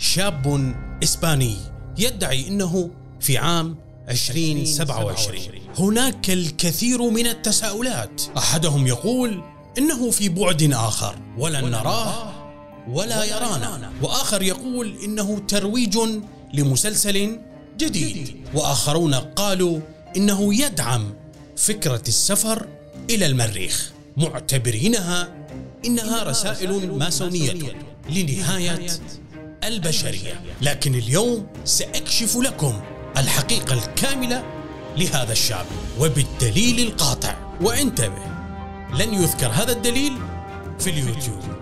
شاب إسباني يدعي أنه في عام 2027 هناك الكثير من التساؤلات. أحدهم يقول إنه في بعد آخر. ولن نراه ولا يرانا. وآخر يقول إنه ترويج لمسلسل جديد. وآخرون قالوا إنه يدعم فكرة السفر إلى المريخ. معتبرينها إنها رسائل ماسونية. لنهاية البشرية. لكن اليوم سأكشف لكم الحقيقة الكاملة لهذا الشاب وبالدليل القاطع. وانتبه لن يذكر هذا الدليل في اليوتيوب.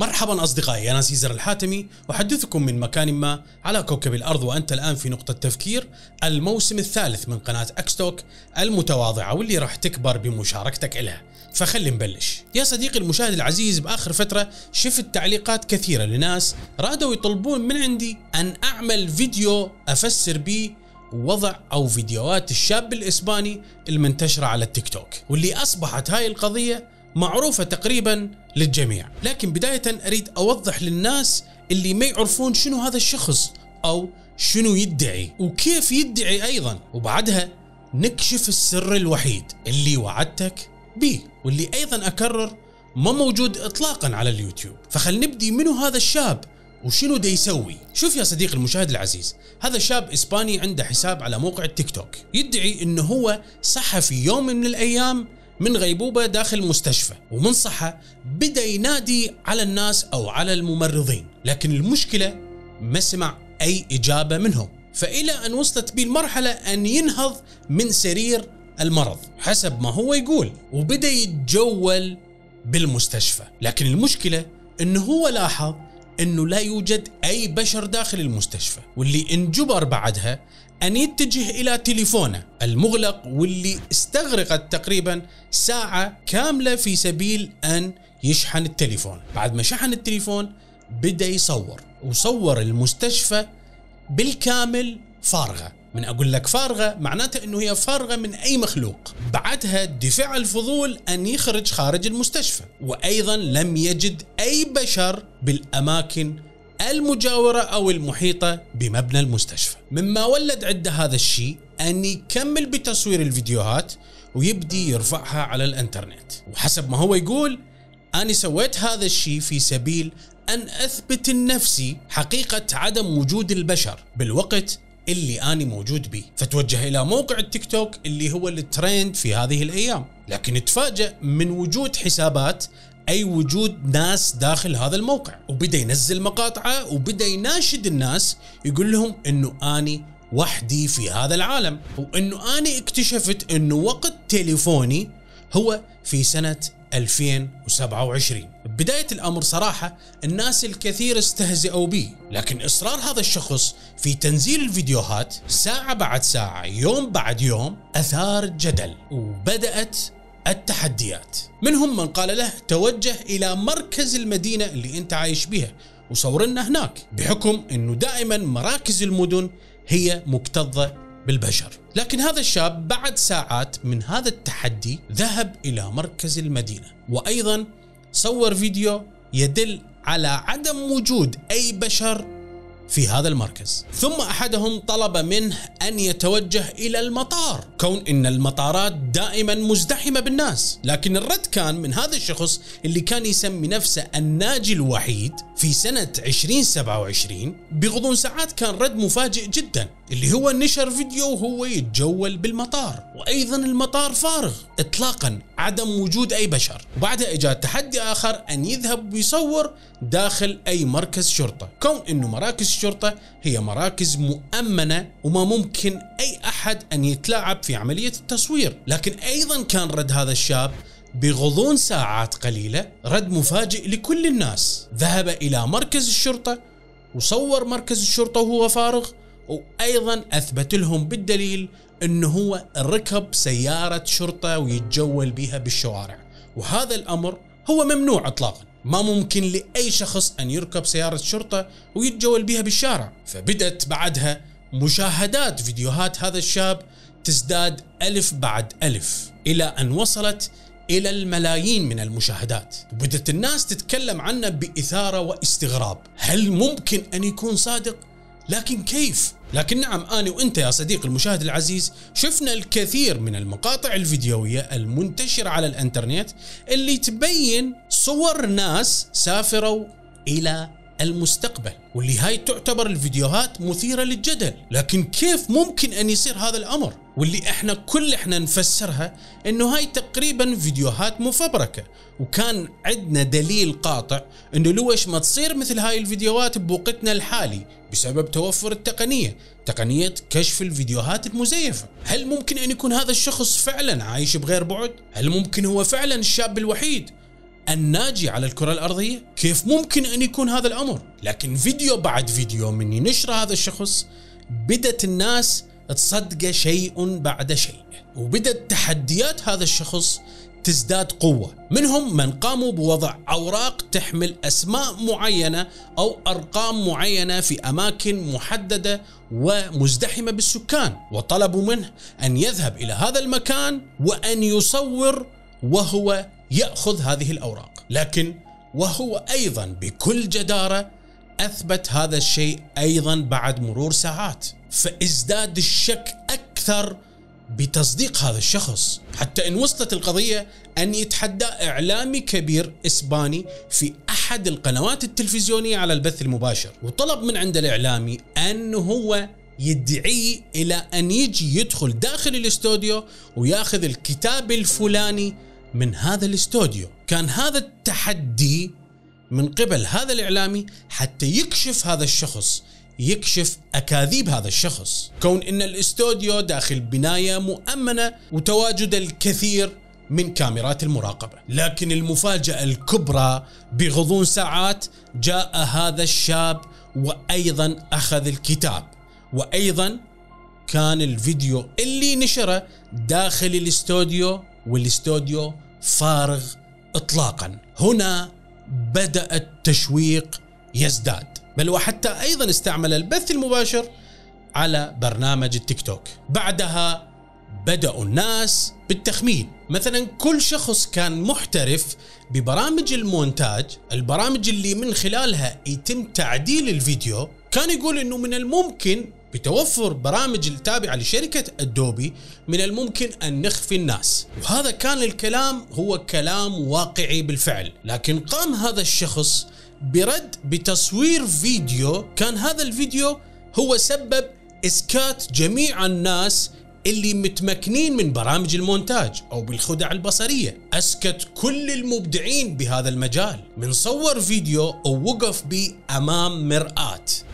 مرحبا أصدقائي أنا سيزر الحاتمي أحدثكم من مكان ما على كوكب الأرض وأنت الآن في نقطة تفكير الموسم الثالث من قناة أكستوك المتواضعة واللي راح تكبر بمشاركتك لها فخلي نبلش. يا صديقي المشاهد العزيز بآخر فترة شفت تعليقات كثيرة لناس رادوا يطلبون من عندي أن أعمل فيديو أفسر به وضع أو فيديوهات الشاب الإسباني المنتشرة على التيك توك واللي أصبحت هاي القضية معروفة تقريبا للجميع. لكن بداية أريد أوضح للناس اللي ما يعرفون شنو هذا الشخص أو شنو يدعي وكيف يدعي أيضا. وبعدها نكشف السر الوحيد اللي وعدتك به واللي أيضا أكرر ما موجود اطلاقا على اليوتيوب. فخل نبدي منو هذا الشاب وشنو دا يسوي. شوف يا صديقي المشاهد العزيز هذا شاب إسباني عنده حساب على موقع التيك توك. يدعي إنه هو صحى في يوم من الأيام من غيبوبة داخل مستشفى ومن صحى بدأ ينادي على الناس أو على الممرضين لكن المشكلة ما سمع أي إجابة منهم فإلى أن وصلت به المرحلة أن ينهض من سرير المرض حسب ما هو يقول وبدأ يتجول بالمستشفى لكن المشكلة أنه هو لاحظ أنه لا يوجد أي بشر داخل المستشفى واللي انجبر بعدها أن يتجه إلى تليفونه المغلق واللي استغرقت تقريبا ساعة كاملة في سبيل أن يشحن التليفون. بعد ما شحن التليفون بدأ يصور وصور المستشفى بالكامل فارغة. من أقول لك فارغة معناته إنه هي فارغة من أي مخلوق. بعدها دفع الفضول أن يخرج خارج المستشفى وأيضا لم يجد أي بشر بالأماكن المجاورة أو المحيطة بمبنى المستشفى. مما ولد عنده هذا الشيء أن يكمل بتصوير الفيديوهات ويبدي يرفعها على الإنترنت. وحسب ما هو يقول أنا سويت هذا الشيء في سبيل أن أثبت لنفسي حقيقة عدم وجود البشر بالوقت اللي أنا موجود به. فتوجه إلى موقع التيك توك اللي هو الترند في هذه الأيام. لكن تفاجأ من وجود حسابات أي وجود ناس داخل هذا الموقع. وبدأ ينزل مقاطعة وبدأ يناشد الناس يقول لهم إنه أني وحدي في هذا العالم. وإنه أني اكتشفت إنه وقت تليفوني هو في سنة 2027 بداية الأمر صراحة الناس الكثير استهزئوا به لكن إصرار هذا الشخص في تنزيل الفيديوهات ساعة بعد ساعة يوم بعد يوم أثار جدل. وبدأت التحديات. منهم من قال له توجه إلى مركز المدينة اللي أنت عايش بها وصور لنا هناك بحكم أنه دائما مراكز المدن هي مكتظة بالبشر. لكن هذا الشاب بعد ساعات من هذا التحدي ذهب إلى مركز المدينة وأيضا صور فيديو يدل على عدم وجود أي بشر في هذا المركز. ثم أحدهم طلب منه أن يتوجه إلى المطار كون إن المطارات دائما مزدحمة بالناس. لكن الرد كان من هذا الشخص اللي كان يسمي نفسه الناجي الوحيد في سنة 2027 بغضون ساعات كان رد مفاجئ جدا. اللي هو نشر فيديو وهو يتجول بالمطار. وأيضا المطار فارغ اطلاقا عدم وجود أي بشر. وبعدها اجى تحدي آخر أن يذهب ويصور داخل أي مركز شرطة. كون إنه مراكز الشرطه هي مراكز مؤمنة وما ممكن أي أحد أن يتلاعب في عملية التصوير. لكن أيضا كان رد هذا الشاب بغضون ساعات قليلة رد مفاجئ لكل الناس. ذهب إلى مركز الشرطة وصور مركز الشرطة وهو فارغ. وأيضا أثبت لهم بالدليل إنه هو ركب سيارة شرطة ويتجول بها بالشوارع. وهذا الأمر هو ممنوع اطلاقا. ما ممكن لأي شخص أن يركب سيارة شرطة ويتجول بها بالشارع. فبدت بعدها مشاهدات فيديوهات هذا الشاب تزداد ألف بعد ألف إلى أن وصلت إلى الملايين من المشاهدات. وبدت الناس تتكلم عنه بإثارة واستغراب. هل ممكن أن يكون صادق؟ لكن كيف؟ لكن نعم أنا وأنت يا صديقي المشاهد العزيز شفنا الكثير من المقاطع الفيديوية المنتشرة على الإنترنت اللي تبين صور ناس سافروا إلى المستقبل واللي هاي تعتبر الفيديوهات مثيرة للجدل. لكن كيف ممكن أن يصير هذا الأمر؟ واللي إحنا كل إحنا نفسرها إنه هاي تقريبا فيديوهات مفبركة. وكان عندنا دليل قاطع إنه لوش ما تصير مثل هاي الفيديوهات بوقتنا الحالي بسبب توفر التقنية تقنية كشف الفيديوهات المزيفة. هل ممكن أن يكون هذا الشخص فعلا عايش بغير بعد؟ هل ممكن هو فعلا الشاب الوحيد؟ الناجي على الكرة الأرضية؟ كيف ممكن أن يكون هذا الأمر؟ لكن فيديو بعد فيديو من ينشر هذا الشخص بدت الناس تصدقه شيء بعد شيء وبدت تحديات هذا الشخص تزداد قوة منهم من قاموا بوضع أوراق تحمل أسماء معينة أو أرقام معينة في أماكن محددة ومزدحمة بالسكان وطلبوا منه أن يذهب إلى هذا المكان وأن يصور وهو يأخذ هذه الأوراق. لكن وهو أيضا بكل جدارة أثبت هذا الشيء أيضا بعد مرور ساعات. فإزداد الشك أكثر بتصديق هذا الشخص. حتى إن وصلت القضية أن يتحدى إعلامي كبير إسباني في أحد القنوات التلفزيونية على البث المباشر. وطلب من عند الإعلامي انه هو يدعي إلى أن يجي يدخل داخل الاستوديو وياخذ الكتاب الفلاني من هذا الاستوديو. كان هذا التحدي من قبل هذا الإعلامي حتى يكشف هذا الشخص يكشف أكاذيب هذا الشخص. كون إن الاستوديو داخل بناية مؤمنة وتواجد الكثير من كاميرات المراقبة. لكن المفاجأة الكبرى بغضون ساعات جاء هذا الشاب وأيضا أخذ الكتاب. وأيضا كان الفيديو اللي نشره داخل الاستوديو والاستوديو فارغ اطلاقا. هنا بدأ التشويق يزداد. بل وحتى أيضا استعمل البث المباشر على برنامج التيك توك. بعدها بدأوا الناس بالتخمين. مثلا كل شخص كان محترف ببرامج المونتاج. البرامج اللي من خلالها يتم تعديل الفيديو كان يقول إنه من الممكن بتوفر برامج التابعة لشركة أدوبي من الممكن أن نخفي الناس. وهذا كان الكلام هو كلام واقعي بالفعل. لكن قام هذا الشخص برد بتصوير فيديو. كان هذا الفيديو هو سبب إسكات جميع الناس اللي متمكنين من برامج المونتاج أو بالخدع البصرية. أسكت كل المبدعين بهذا المجال. من صور فيديو ووقف به أمام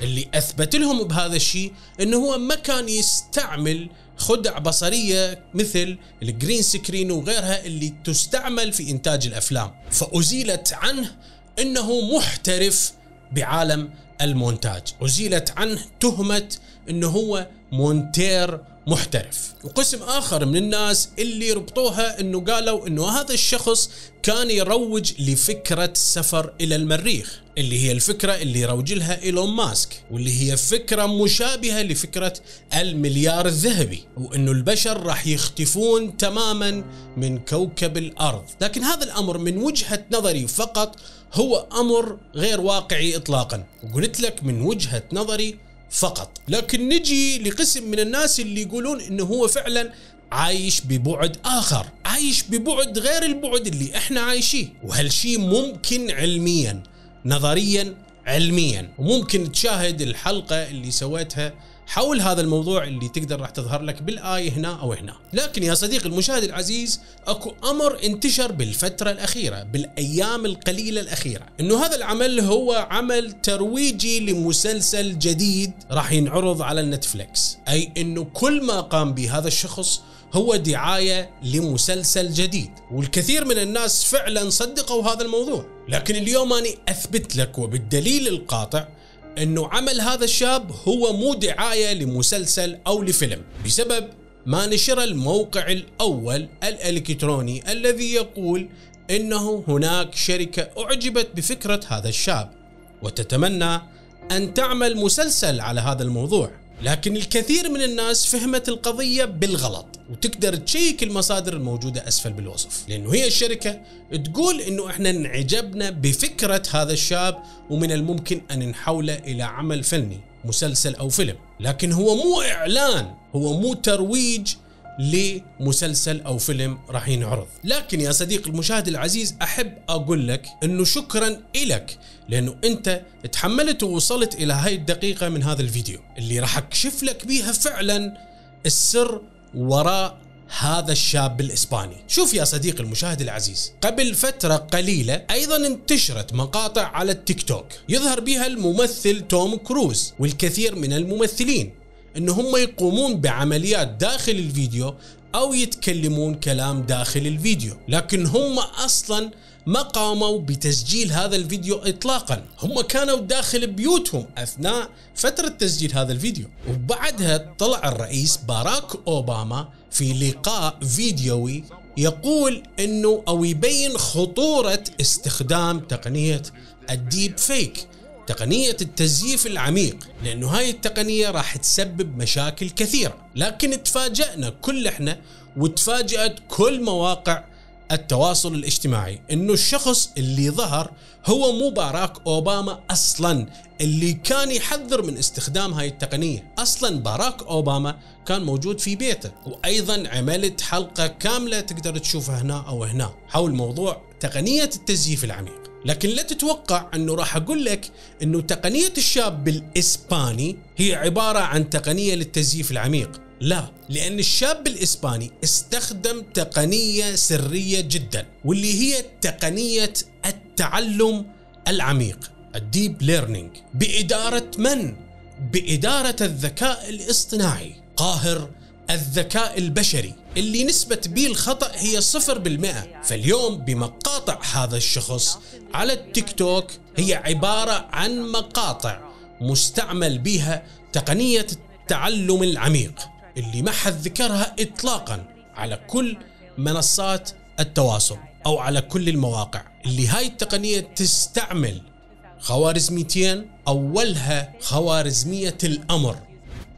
اللي أثبت لهم بهذا الشيء إنه هو ما كان يستعمل خدع بصرية مثل ال green screen وغيرها اللي تستعمل في إنتاج الأفلام. فأزيلت عنه إنه محترف بعالم المونتاج. أزيلت عنه تهمة أنه هو مونتير محترف. وقسم آخر من الناس اللي ربطوها أنه قالوا أنه هذا الشخص كان يروج لفكرة سفر إلى المريخ اللي هي الفكرة اللي يروج لها إيلون ماسك واللي هي فكرة مشابهة لفكرة المليار الذهبي وأنه البشر راح يختفون تماما من كوكب الأرض. لكن هذا الأمر من وجهة نظري فقط هو أمر غير واقعي اطلاقا. وقلت لك من وجهة نظري فقط. لكن نجي لقسم من الناس اللي يقولون إنه هو فعلا عايش ببعد آخر عايش ببعد غير البعد اللي إحنا عايشيه. وهالشيء ممكن علميا؟ نظريا علميا. وممكن تشاهد الحلقة اللي سويتها حول هذا الموضوع اللي تقدر راح تظهر لك بالآية هنا أو هنا. لكن يا صديقي المشاهد العزيز أكو أمر انتشر بالفترة الأخيرة بالأيام القليلة الأخيرة. إنه هذا العمل هو عمل ترويجي لمسلسل جديد راح ينعرض على النتفليكس أي إنه كل ما قام به هذا الشخص هو دعاية لمسلسل جديد. والكثير من الناس فعلا صدقوا هذا الموضوع. لكن اليوم أنا أثبت لك وبالدليل القاطع أنه عمل هذا الشاب هو مو دعاية لمسلسل أو لفيلم بسبب ما نشر الموقع الأول الإلكتروني الذي يقول إنه هناك شركة أعجبت بفكرة هذا الشاب وتتمنى أن تعمل مسلسل على هذا الموضوع. لكن الكثير من الناس فهمت القضية بالغلط وتقدر تشيك المصادر الموجودة أسفل بالوصف. لأنه هي الشركة تقول أنه إحنا انعجبنا بفكرة هذا الشاب ومن الممكن أن نحوله إلى عمل فني مسلسل أو فيلم. لكن هو مو إعلان هو مو ترويج لمسلسل أو فيلم راح ينعرض. لكن يا صديق المشاهد العزيز أحب أقول لك إنه شكرا لك لأنه أنت تحملت ووصلت إلى هاي الدقيقة من هذا الفيديو اللي راح أكشف لك بيها فعلا السر وراء هذا الشاب الإسباني. شوف يا صديقي المشاهد العزيز قبل فترة قليلة أيضا انتشرت مقاطع على التيك توك يظهر بها الممثل توم كروز والكثير من الممثلين. إن هم يقومون بعمليات داخل الفيديو أو يتكلمون كلام داخل الفيديو. لكن هم أصلا ما قاموا بتسجيل هذا الفيديو اطلاقا. هم كانوا داخل بيوتهم أثناء فترة تسجيل هذا الفيديو. وبعدها طلع الرئيس باراك أوباما في لقاء فيديوي يقول إنه أو يبين خطورة استخدام تقنية الديب فيك. تقنية التزييف العميق لأنه هاي التقنية راح تسبب مشاكل كثيرة. لكن تفاجأنا كل إحنا وتفاجأت كل مواقع التواصل الاجتماعي إنه الشخص اللي ظهر هو مو باراك أوباما أصلا. اللي كان يحذر من استخدام هاي التقنية، أصلا باراك أوباما كان موجود في بيته، وأيضا عملت حلقة كاملة تقدر تشوفها هنا أو هنا حول موضوع تقنية التزييف العميق. لكن لا تتوقع أنه راح أقول لك أنه تقنية الشاب بالإسباني هي عبارة عن تقنية للتزييف العميق. لا لأن الشاب الإسباني استخدم تقنية سرية جدا واللي هي تقنية التعلم العميق ال deep learning بإدارة من؟ بإدارة الذكاء الاصطناعي. قاهر الذكاء البشري اللي نسبة به الخطأ هي صفر بالمئة. فاليوم بمقاطع هذا الشخص على التيك توك هي عبارة عن مقاطع مستعمل بها تقنية التعلم العميق اللي ما حد ذكرها اطلاقا على كل منصات التواصل أو على كل المواقع. اللي هاي التقنية تستعمل خوارزميتين أولها خوارزمية الأمر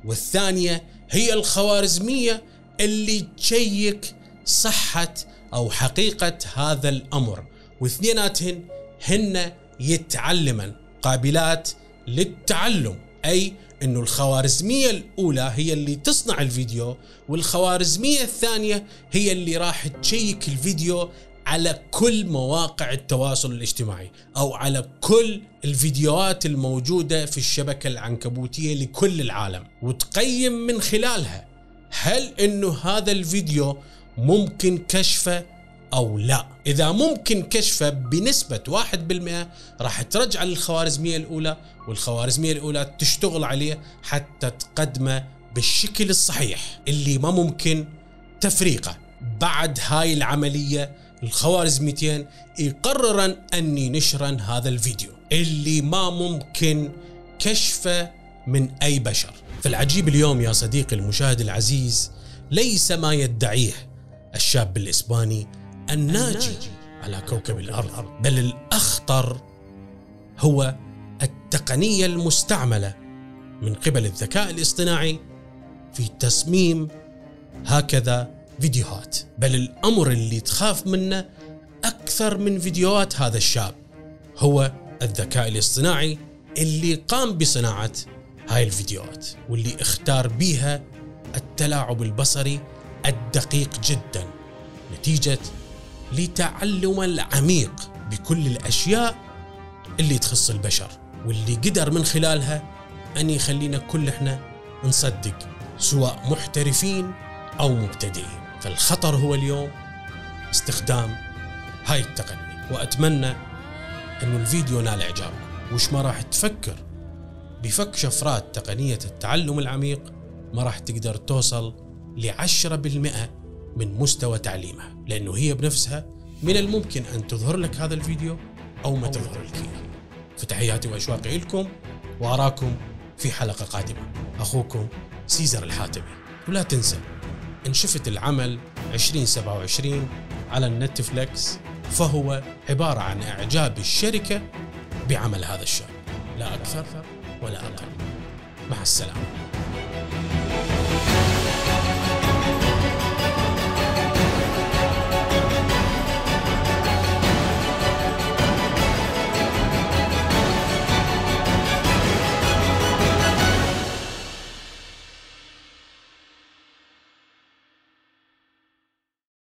والثانية هي الخوارزمية اللي تشيك صحة أو حقيقة هذا الأمر. واثنيناتهن هن يتعلمن قابلات للتعلم أي إنه الخوارزمية الأولى هي اللي تصنع الفيديو والخوارزمية الثانية هي اللي راح تشيك الفيديو على كل مواقع التواصل الاجتماعي أو على كل الفيديوهات الموجودة في الشبكة العنكبوتية لكل العالم. وتقيم من خلالها هل إنه هذا الفيديو ممكن كشفه أو لا. إذا ممكن كشفه بنسبة 1% راح ترجع للخوارزمية الأولى والخوارزمية الأولى تشتغل عليه حتى تقدمه بالشكل الصحيح اللي ما ممكن تفريقه. بعد هاي العملية الخوارزميتين يقررن أني ينشرن هذا الفيديو. اللي ما ممكن كشفه من أي بشر. فالعجيب اليوم يا صديقي المشاهد العزيز ليس ما يدعيه الشاب الإسباني الناجي. على كوكب الأرض بل الأخطر هو التقنية المستعملة من قبل الذكاء الاصطناعي في تصميم هكذا فيديوهات بل الأمر اللي تخاف منه أكثر من فيديوهات هذا الشاب هو الذكاء الاصطناعي اللي قام بصناعة هاي الفيديوهات واللي اختار بيها التلاعب البصري الدقيق جدا نتيجة لتعلم العميق بكل الأشياء اللي تخص البشر واللي قدر من خلالها أن يخلينا كل إحنا نصدق سواء محترفين أو مبتدئين. فالخطر هو اليوم استخدام هاي التقنية وأتمنى إنه الفيديو نال إعجابكم. وش ما راح تفكر بفك شفرات تقنية التعلم العميق ما راح تقدر توصل لعشرة بالمئة من مستوى تعليمها لأنه هي بنفسها من الممكن أن تظهر لك هذا الفيديو أو ما تظهر لك. إياه فتحياتي وأشواقي لكم وأراكم في حلقة قادمة. أخوكم سيزر الحاتمي. ولا تنسى إن شفت العمل 2027 على النتفلكس فهو عبارة عن إعجاب الشركة بعمل هذا الشاب لا أكثر ولا أقل. مع السلامة.